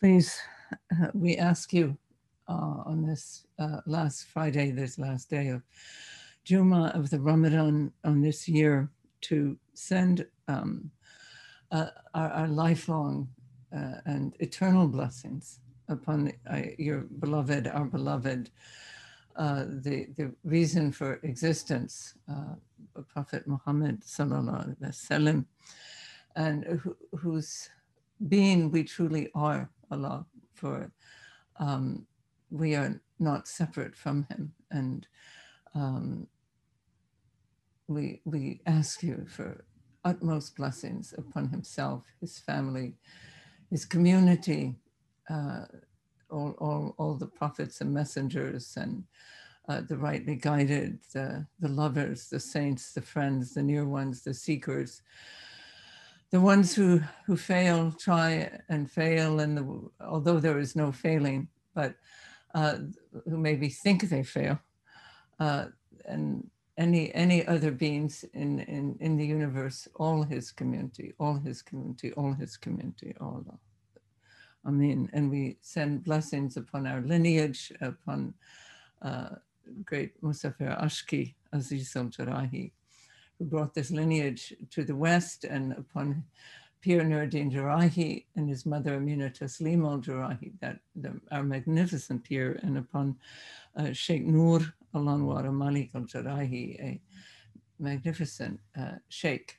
Please, uh, we ask you uh, on this uh, last Friday, this last day of Juma of the Ramadan on this year to send um, uh, our, our, lifelong uh, and eternal blessings upon uh, your beloved, our beloved, the, the reason for existence, Prophet Muhammad sallallahu alaihi wasallam, and who, whose being we truly are, Allah, for um, we are not separate from Him, and um, we we ask you for utmost blessings upon Himself, His family, His community, uh, all, all all the prophets and messengers, and uh, the rightly guided, the the lovers, the saints, the friends, the near ones, the seekers the ones who who fail try and fail and the, although there is no failing but uh, who maybe think they fail uh, and any any other beings in, in in the universe all his community all his community all his community all I mean, and we send blessings upon our lineage, upon uh, great Musafir Ashki, Aziz al Jarahi, who brought this lineage to the West and upon Pir Nuruddin Jarahi and his mother Amina Taslim al Jarahi, that our magnificent Pir, and upon uh, Sheikh Nur al Anwar Malik al Jarahi, a magnificent uh, Sheikh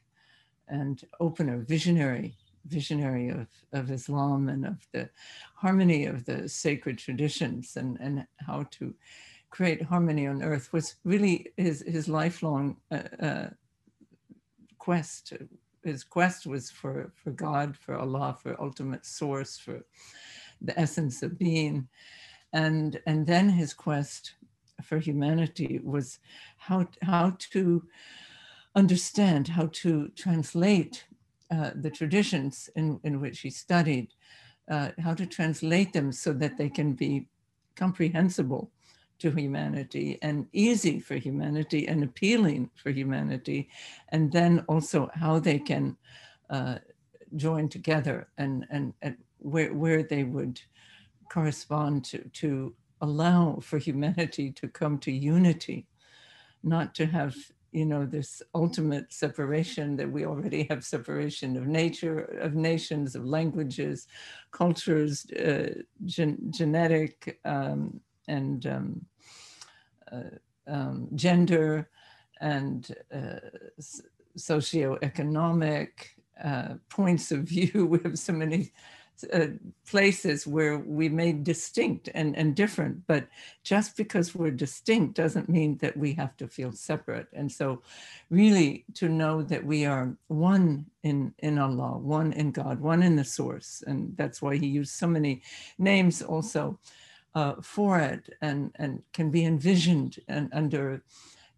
and opener, visionary, visionary of, of Islam and of the harmony of the sacred traditions and, and how to create harmony on earth was really his, his lifelong uh, uh quest. His quest was for, for God, for Allah, for ultimate source, for the essence of being. And, and then his quest for humanity was how, how to understand, how to translate uh, the traditions in, in which he studied, uh, how to translate them so that they can be comprehensible to humanity and easy for humanity and appealing for humanity, and then also how they can uh, join together and, and, and where, where they would correspond to, to allow for humanity to come to unity, not to have you know this ultimate separation that we already have separation of nature of nations of languages cultures uh, gen- genetic um, and um, uh, um, gender and uh, socioeconomic uh, points of view. We have so many uh, places where we made distinct and, and different, but just because we're distinct doesn't mean that we have to feel separate. And so, really, to know that we are one in, in Allah, one in God, one in the source. And that's why he used so many names also uh, for it and, and can be envisioned and under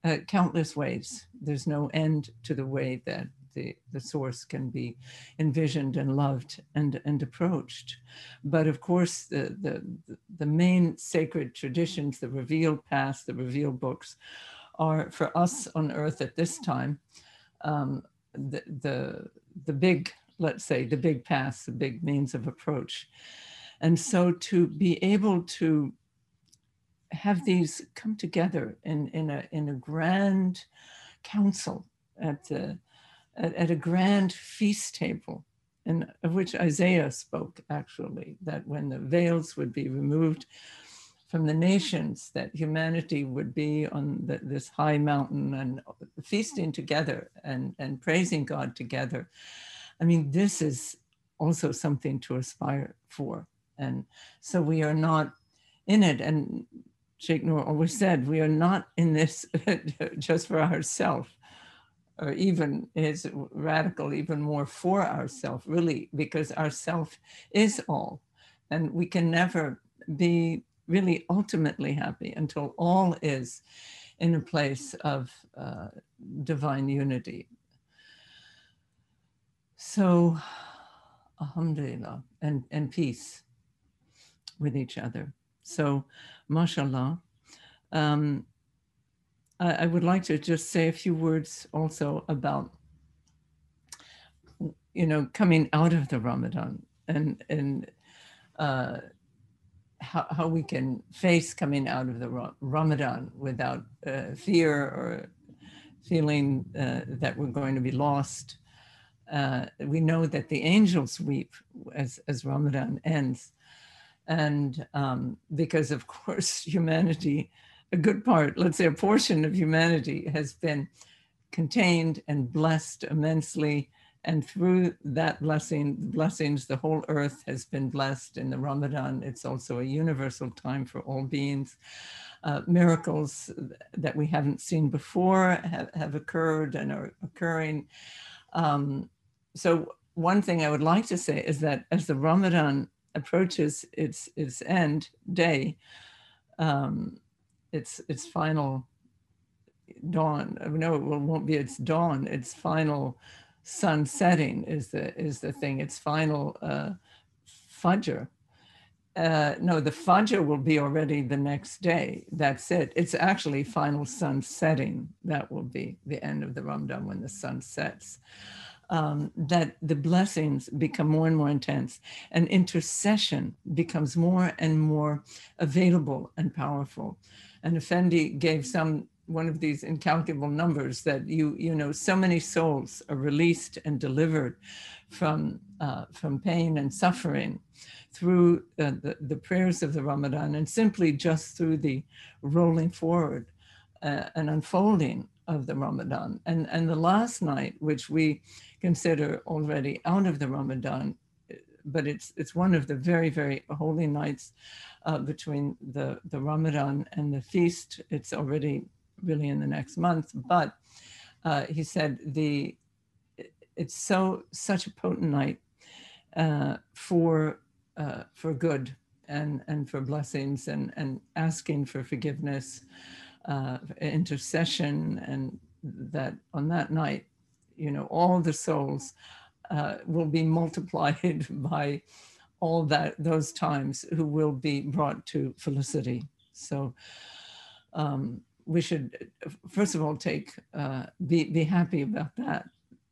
uh, countless ways. There's no end to the way that the, the source can be envisioned and loved and, and approached. But of course, the, the, the main sacred traditions, the revealed past, the revealed books, are for us on earth at this time, um, the, the, the big, let's say, the big past, the big means of approach. And so to be able to have these come together in, in, a, in a grand council at, the, at, at a grand feast table, and of which Isaiah spoke actually, that when the veils would be removed from the nations, that humanity would be on the, this high mountain and feasting together and, and praising God together. I mean, this is also something to aspire for. And so we are not in it. And Sheikh Nur always said, we are not in this just for ourselves, or even is radical, even more for ourselves, really, because ourself is all. And we can never be really ultimately happy until all is in a place of uh, divine unity. So, alhamdulillah, and, and peace with each other. So, mashallah. Um, I, I would like to just say a few words also about, you know, coming out of the Ramadan and and uh, how, how we can face coming out of the Ramadan without uh, fear or feeling uh, that we're going to be lost. Uh, we know that the angels weep as, as Ramadan ends. And um, because, of course, humanity, a good part, let's say a portion of humanity, has been contained and blessed immensely and through that blessing, blessings, the whole earth has been blessed in the Ramadan. It's also a universal time for all beings. Uh, miracles that we haven't seen before have, have occurred and are occurring. Um, so one thing I would like to say is that as the Ramadan approaches its its end day, um, its its final dawn. No, it won't be its dawn. Its final sun setting is the is the thing. Its final uh, fajr. Uh, no, the fajr will be already the next day. That's it. It's actually final sun setting. That will be the end of the Ramadan when the sun sets. Um, that the blessings become more and more intense and intercession becomes more and more available and powerful. And Effendi gave some one of these incalculable numbers that you you know so many souls are released and delivered from uh, from pain and suffering through uh, the, the prayers of the Ramadan and simply just through the rolling forward uh, and unfolding of the Ramadan. And, and the last night, which we consider already out of the Ramadan, but it's, it's one of the very, very holy nights uh, between the, the Ramadan and the feast. It's already really in the next month. But uh, he said the it's so such a potent night uh, for uh, for good and and for blessings and and asking for forgiveness, uh, intercession, and that on that night, you know, all the souls uh, will be multiplied by all that those times who will be brought to felicity. So. Um, we should first of all take uh, be be happy about that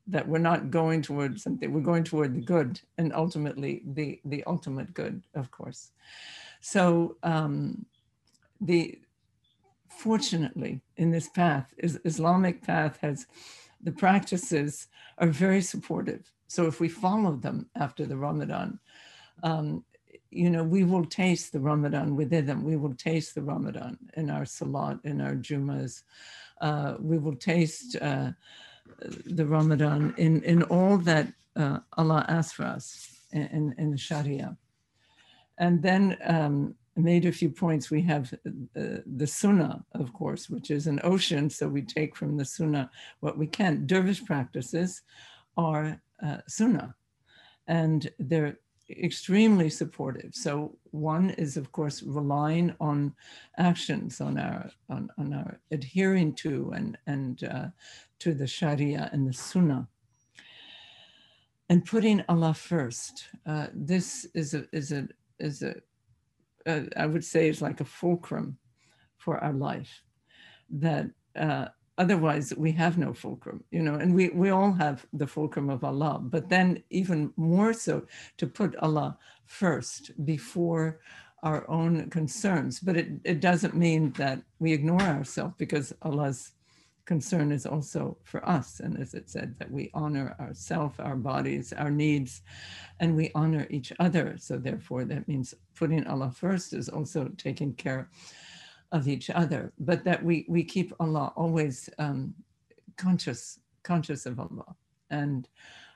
that we're not going toward something we're going toward the good and ultimately the the ultimate good of course so um, the fortunately in this path is islamic path has the practices are very supportive so if we follow them after the ramadan um, you know, we will taste the Ramadan within them. We will taste the Ramadan in our Salat, in our Jumas. Uh, we will taste uh, the Ramadan in, in all that uh, Allah asks for us in, in the Sharia. And then um, made a few points. We have uh, the Sunnah, of course, which is an ocean. So we take from the Sunnah what we can. Dervish practices are uh, Sunnah. And they're extremely supportive. So one is, of course, relying on actions, on our on, on our adhering to and and uh, to the Sharia and the Sunnah, and putting Allah first. Uh, this is a is a is a uh, I would say is like a fulcrum for our life that uh, otherwise we have no fulcrum you know and we we all have the fulcrum of allah but then even more so to put allah first before our own concerns. But it, it doesn't mean that we ignore ourselves because allah's concern is also for us and as it said that we honor ourselves our bodies our needs and we honor each other so therefore that means putting allah first is also taking care of each other, but that we, we keep Allah always um, conscious, conscious of Allah. And,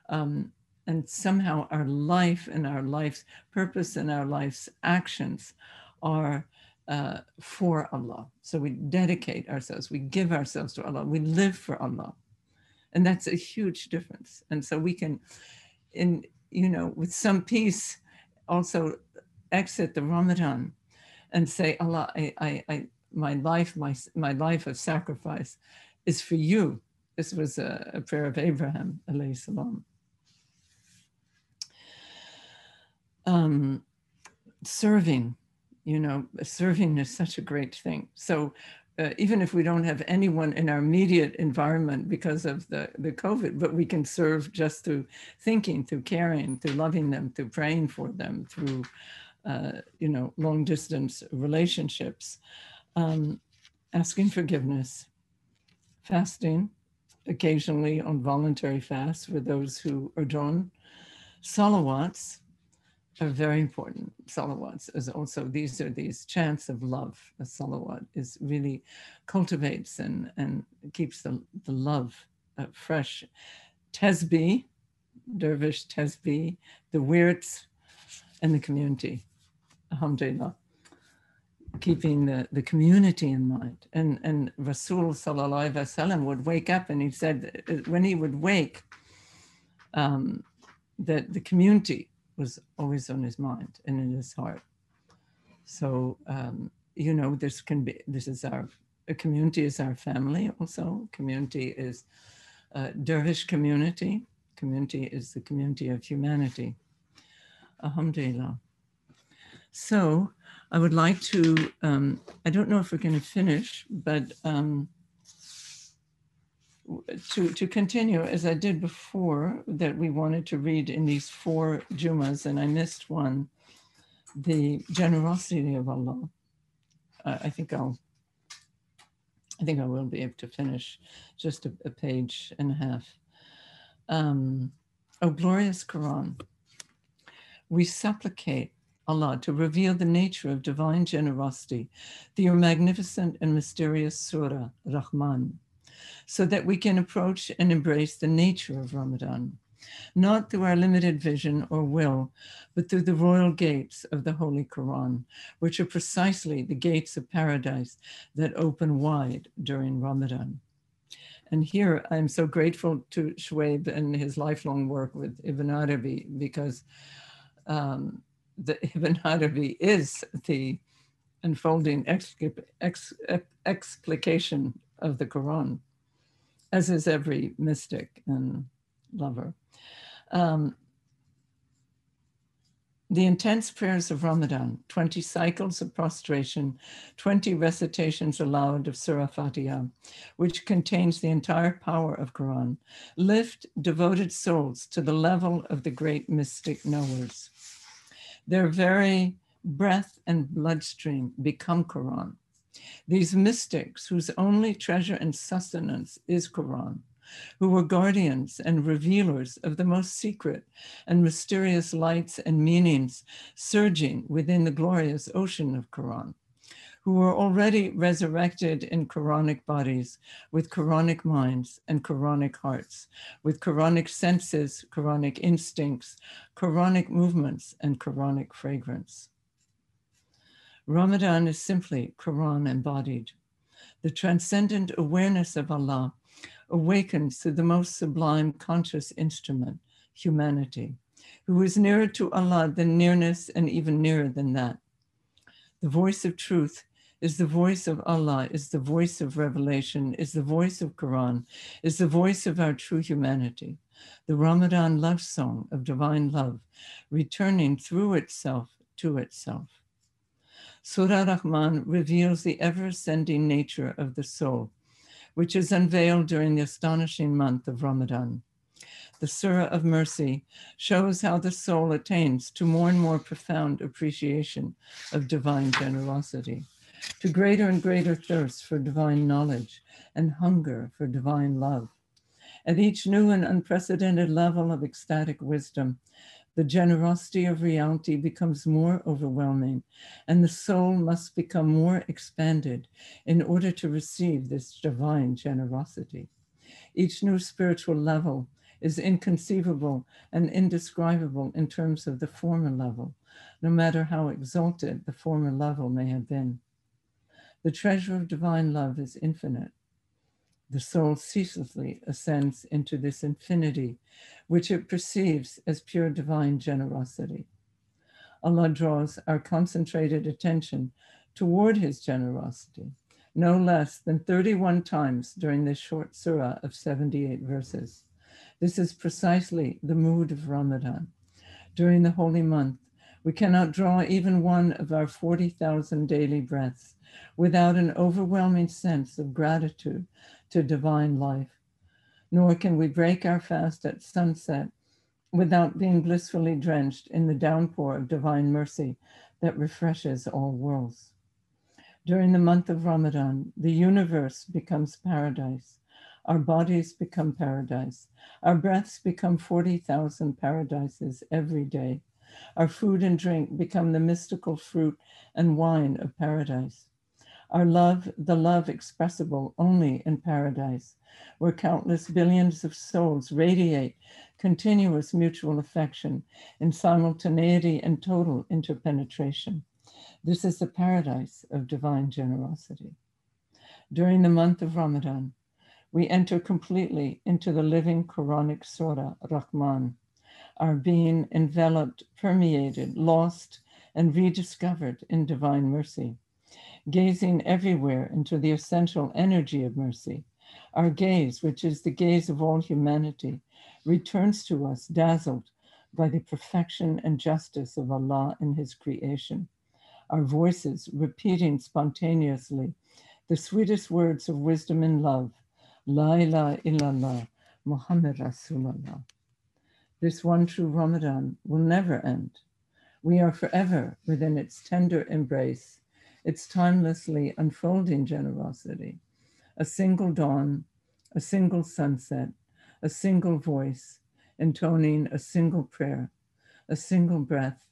um, and somehow our life and our life's purpose and our life's actions are uh, for Allah. So we dedicate ourselves, we give ourselves to Allah, we live for Allah. And that's a huge difference. And so we can, in you know, with some peace, also exit the Ramadan and say, Allah, I, I, I, my life, my, my life of sacrifice is for you. This was a, a prayer of Abraham, alayhi salam. Um, serving, you know, serving is such a great thing. So uh, even if we don't have anyone in our immediate environment because of the, the COVID, but we can serve just through thinking, through caring, through loving them, through praying for them, through uh, you know, long distance relationships, um, asking forgiveness, fasting, occasionally on voluntary fasts for those who are drawn, salawats, are very important. Salawats is also, these are these chants of love. A salawat is really cultivates and, and keeps the, the love uh, fresh. Tesbih, dervish tesbih, the wirds, and the community. Alhamdulillah. Keeping the, the community in mind. And, and Rasul sallallahu wasallam would wake up and he said, uh, when he would wake, um, that the community was always on his mind and in his heart. So, um, you know, this can be, this is our, a community is our family also. Community is dervish community. Community is the community of humanity. Alhamdulillah. So I would like to, um, I don't know if we're going to finish, but um, to, to continue, as I did before, that we wanted to read in these four Jumas, and I missed one, the generosity of Allah. Uh, I think I'll, I think I will be able to finish just a, a page and a half. Um, oh, glorious Quran. We supplicate Allah to reveal the nature of divine generosity through your magnificent and mysterious Surah, Rahman so that we can approach and embrace the nature of Ramadan, not through our limited vision or will, but through the royal gates of the Holy Quran, which are precisely the gates of paradise that open wide during Ramadan. And here I'm so grateful to Shweib and his lifelong work with Ibn Arabi because um, the Ibn Arabi is the unfolding explication of the Quran as is every mystic and lover. Um, the intense prayers of Ramadan, 20 cycles of prostration, 20 recitations aloud of Surah Fatiha, which contains the entire power of Quran, lift devoted souls to the level of the great mystic knowers. Their very breath and bloodstream become Quran. These mystics, whose only treasure and sustenance is Quran, who were guardians and revealers of the most secret and mysterious lights and meanings surging within the glorious ocean of Quran, who were already resurrected in Quranic bodies with Quranic minds and Quranic hearts, with Quranic senses, Quranic instincts, Quranic movements, and Quranic fragrance. Ramadan is simply Quran embodied. The transcendent awareness of Allah awakens to the most sublime conscious instrument, humanity, who is nearer to Allah than nearness and even nearer than that. The voice of truth is the voice of Allah, is the voice of revelation, is the voice of Quran, is the voice of our true humanity. The Ramadan love song of divine love, returning through itself to itself. Surah Rahman reveals the ever ascending nature of the soul, which is unveiled during the astonishing month of Ramadan. The Surah of Mercy shows how the soul attains to more and more profound appreciation of divine generosity, to greater and greater thirst for divine knowledge and hunger for divine love. At each new and unprecedented level of ecstatic wisdom, the generosity of reality becomes more overwhelming, and the soul must become more expanded in order to receive this divine generosity. Each new spiritual level is inconceivable and indescribable in terms of the former level, no matter how exalted the former level may have been. The treasure of divine love is infinite. The soul ceaselessly ascends into this infinity which it perceives as pure divine generosity. Allah draws our concentrated attention toward his generosity, no less than 31 times during this short surah of 78 verses. This is precisely the mood of Ramadan. During the holy month, we cannot draw even one of our 40,000 daily breaths without an overwhelming sense of gratitude to divine life nor can we break our fast at sunset without being blissfully drenched in the downpour of divine mercy that refreshes all worlds. During the month of Ramadan, the universe becomes paradise. Our bodies become paradise. Our breaths become 40,000 paradises every day. Our food and drink become the mystical fruit and wine of paradise. Our love, the love expressible only in paradise, where countless billions of souls radiate continuous mutual affection in simultaneity and total interpenetration. This is the paradise of divine generosity. During the month of Ramadan, we enter completely into the living Quranic Surah Rahman, our being enveloped, permeated, lost, and rediscovered in divine mercy. Gazing everywhere into the essential energy of mercy, our gaze, which is the gaze of all humanity, returns to us dazzled by the perfection and justice of Allah in His creation. Our voices repeating spontaneously the sweetest words of wisdom and love La ilaha illallah, Muhammad Rasulullah. This one true Ramadan will never end. We are forever within its tender embrace, its timelessly unfolding generosity, a single dawn, a single sunset, a single voice, intoning a single prayer, a single breath,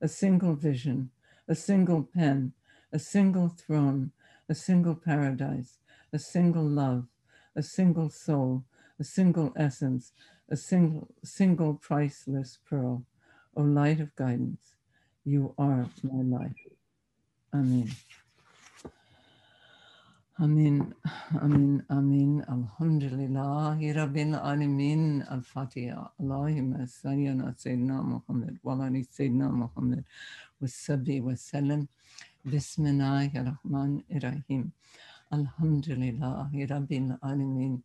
a single vision, a single pen, a single throne, a single paradise, a single love, a single soul, a single essence, a single, single priceless pearl. O light of guidance, you are my life. Amen. Amin, Amin, Amin. Alhamdulillah, Rabbil Alamin. Al-Fatiha. Allahumma salli ala Sayyidina Muhammad wa ala Sayyidina Muhammad wa sabbi wa sallam. Bismillahir Rahmanir Rahim. Alhamdulillah, Rabbil Alamin.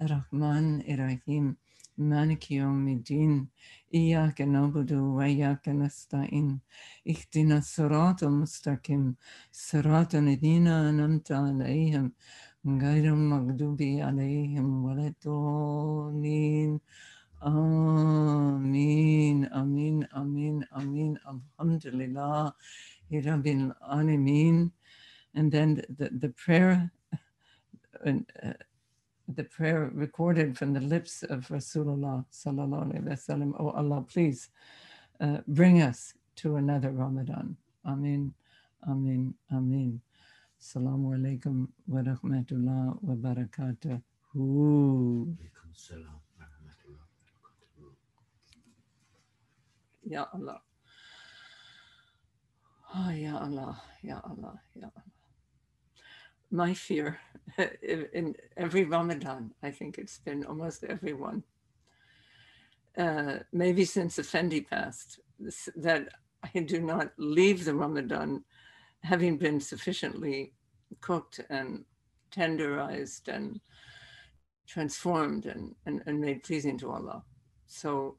Ar-Rahman Ar-Rahim. مالك يوم الدين إياك نعبد وإياك نستعين اهدنا الصراط المستقيم صراط الذين أنعمت عليهم غير المغضوب عليهم ولا الضالين آمين آمين آمين آمين الحمد لله رب العالمين and then the, the prayer uh, the prayer recorded from the lips of Rasulullah sallallahu alaihi wasallam. Oh Allah, please uh, bring us to another Ramadan. Amin, Amin, Amin. Assalamu alaikum wa rahmatullah wa barakatuh. Ya Allah. Oh, Ya Allah, Ya Allah, Ya Allah my fear in every Ramadan. I think it's been almost every one. Uh, maybe since Effendi passed, that I do not leave the Ramadan having been sufficiently cooked and tenderized and transformed and, and, and made pleasing to Allah. So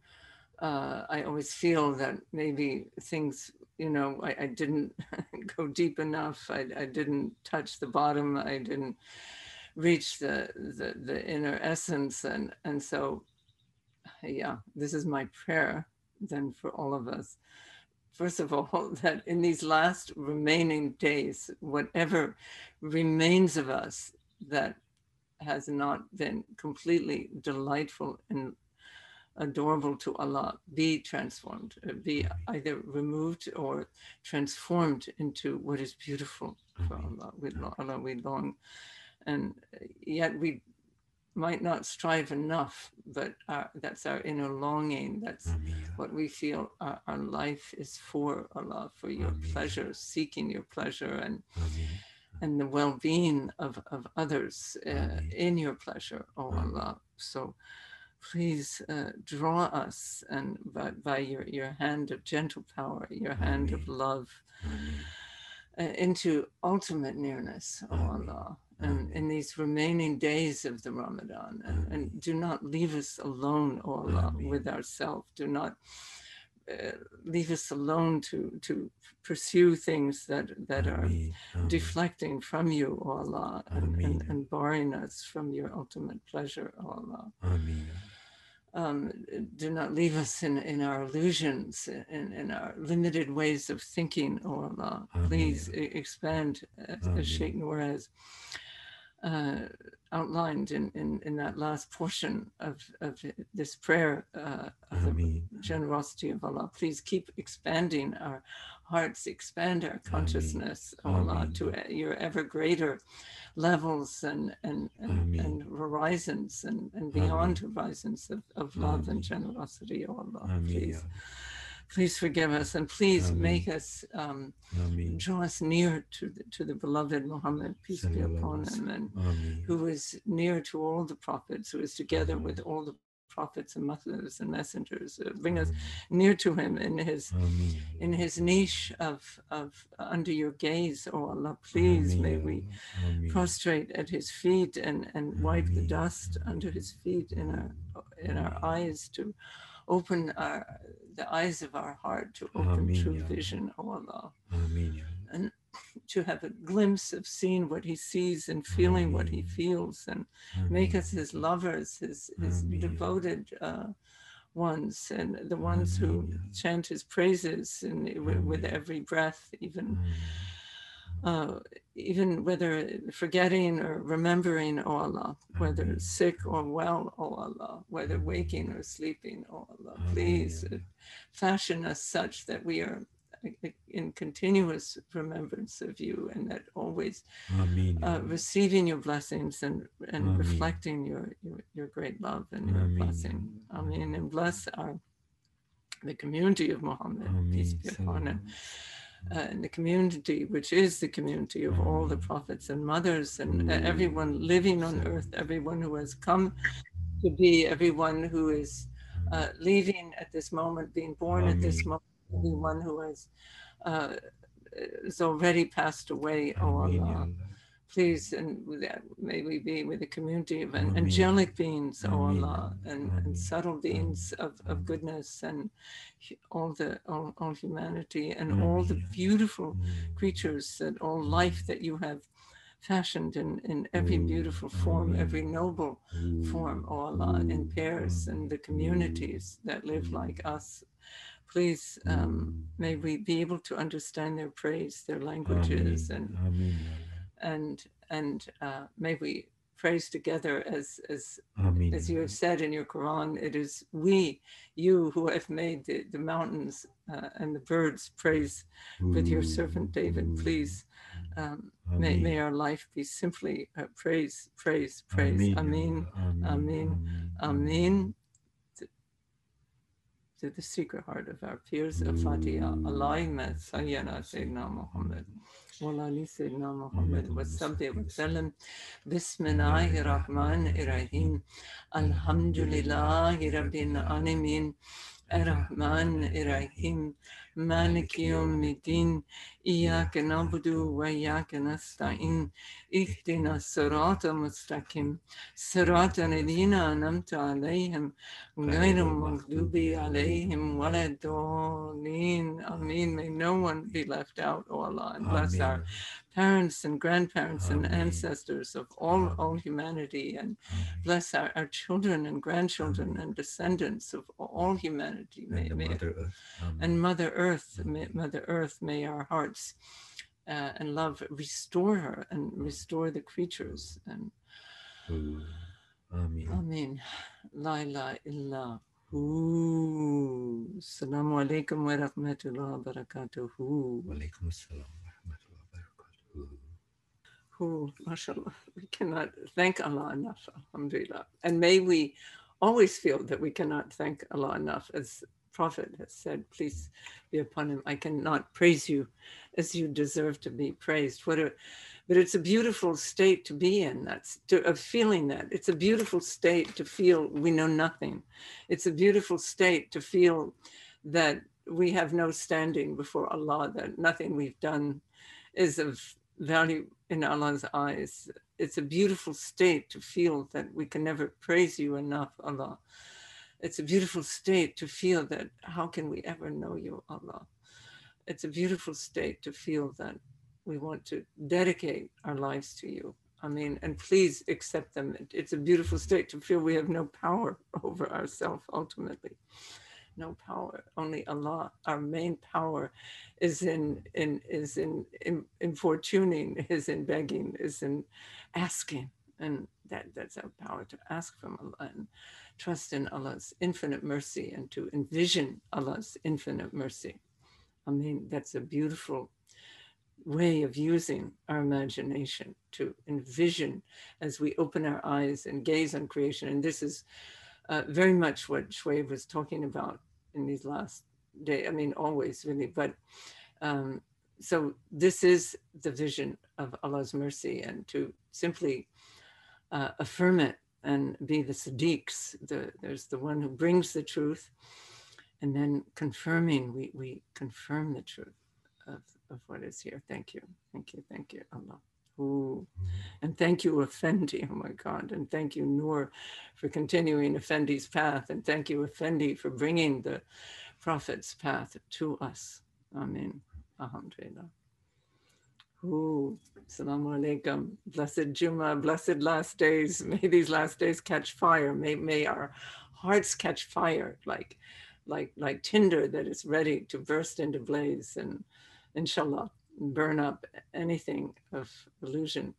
uh, I always feel that maybe things you know, I, I didn't go deep enough. I, I, didn't touch the bottom. I didn't reach the, the, the inner essence. And, and so, yeah, this is my prayer then for all of us. First of all, that in these last remaining days, whatever remains of us that has not been completely delightful and adorable to Allah be transformed, uh, be either removed or transformed into what is beautiful for Allah. We, Allah, we long. And yet we might not strive enough, but our, that's our inner longing. That's what we feel our, our, life is for Allah, for your pleasure, seeking your pleasure and and the well-being of, of others uh, in your pleasure, oh Allah. So please uh, draw us and by, by, your, your hand of gentle power, your hand of love uh, into ultimate nearness, O oh Allah. And in these remaining days of the Ramadan, and, and do not leave us alone, O oh Allah, with ourselves. Do not uh, leave us alone to to pursue things that that are deflecting from you, O oh Allah, and, and, and, barring us from your ultimate pleasure, O Allah. Um, do not leave us in, in our illusions, in, in our limited ways of thinking, oh Allah. Please e- expand, as, as Sheikh has uh, outlined in, in, in that last portion of, of this prayer uh, of the generosity of Allah. Please keep expanding our hearts, expand our consciousness, oh Allah, to your ever greater levels and and, and, and horizons and, and beyond horizons of, of love and generosity, oh Allah. Please, please forgive us and please make us um, draw us near to the, to the beloved Muhammad, peace be upon him, and who is near to all the prophets, who is together Amen. with all the prophets and messengers and messengers. Uh, bring us near to him in his Ameen. in his niche of of under your gaze, oh Allah. Please may Ameen, we. Ameen. prostrate at his feet and and wipe the dust under his feet in our in our eyes to open our the eyes of our heart to open true vision, oh Allah Ya Allah. To have a glimpse of seeing what he sees and feeling what he feels and make us his lovers his his devoted uh, ones and the ones who chant his praises and with, with every breath even uh, even whether forgetting or remembering oh Allah whether sick or well oh Allah whether waking or sleeping oh Allah please uh, fashion us such that we are uh, in continuous remembrance of you and that always uh, receiving your blessings and, and reflecting your, your, your great love and your blessing. Amen. And bless our the community of Muhammad, peace be upon him, uh, and the community which is the community of all the prophets and mothers and uh, everyone living on earth, everyone who has come to be, everyone who is uh, leaving at this moment, being born at this moment, everyone who has uh, is already passed away. Oh Allah Allah. please and that may we be with a community of an- angelic beings oh allah and, and subtle beings of, of goodness and all the all, all humanity and all the beautiful creatures that all life that you have fashioned in, in every beautiful form every noble form oh allah in pairs and the communities that live like us please um, Ooh. may we be able to understand their praise their languages Ameen. and Allah. and and uh, may we praise together as as Ameen, as you have said in your Quran. It is we, you, who have made the, the mountains uh, and the birds praise with your servant David. Ooh. Please, um, may, may our life be simply uh, praise, praise, praise. Ameen, Ya Amin, Allah. Ameen, Ameen. Amin. To, to the secret heart of our peers uh, of Fatiha, uh, allowing that Sayyidina Sayyidina Muhammad. Walali Sayyidina Muhammad wasallam wa sallam. Bismillahir Rahmanir Rahim. Alhamdulillahi Rabbil Alameen. الرحمن الرحيم مالك يوم الدين إياك نعبد وإياك نستعين اهدنا الصراط المستقيم صراط الذين أنعمت عليهم غير المغضوب عليهم ولا الضالين Amen. May no one be left out, O Allah, and bless Ameen. our parents and grandparents and ancestors of all, all humanity and bless our, our children and grandchildren and descendants of all humanity. May, And may- Mother Earth. And Mother Earth, may, Mother Earth, may our hearts uh, and love restore her and restore the creatures. And Ooh. Ameen. Amen. La ilaha illa hu. Assalamu alaikum wa rahmatullahi wa barakatuhu. Walaikum assalam wa rahmatullahi wa barakatuh. Who, mashallah, we cannot thank Allah enough, alhamdulillah. And may we always feel that we cannot thank Allah enough. As Prophet has said, please be upon him. I cannot praise you as you deserve to be praised. What a, but it's a beautiful state to be in. That's to, of feeling that. It's a beautiful state to feel we know nothing. It's a beautiful state to feel that we have no standing before Allah, that nothing we've done is of value in Allah's eyes. It's a beautiful state to feel that we can never praise you enough, Allah. It's a beautiful state to feel that how can we ever know you, Allah? It's a beautiful state to feel that we want to dedicate our lives to you, I mean, and please accept them. It's a beautiful state to feel we have no power over ourselves ultimately. No power, only Allah. Our main power is in in is in in, in fortuning, is in begging, is in asking. And that, that's our power to ask from Allah and trust in Allah's infinite mercy and to envision Allah's infinite mercy. I mean, that's a beautiful way of using our imagination to envision as we open our eyes and gaze on creation. And this is uh, very much what Shui was talking about in these last days. I mean, always really, but um, so this is the vision of Allah's mercy and to simply uh, affirm it and be the sadiqs. The, there's the one who brings the truth and then confirming, we, we confirm the truth of, of what is here. Thank you. Thank you. Thank you, Allah. Ooh. Mm-hmm. And thank you, Effendi. Oh my God. And thank you, Noor, for continuing Effendi's path. And thank you, Effendi, for bringing the Prophet's path to us. Amen. Alhamdulillah. Ooh, Assalamu alaikum. Blessed Juma, blessed last days. May these last days catch fire. May, may our hearts catch fire like, like, like tinder that is ready to burst into blaze and inshallah burn up anything of illusion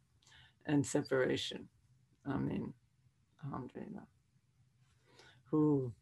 and separation. I Amen. Alhamdulillah. Ooh.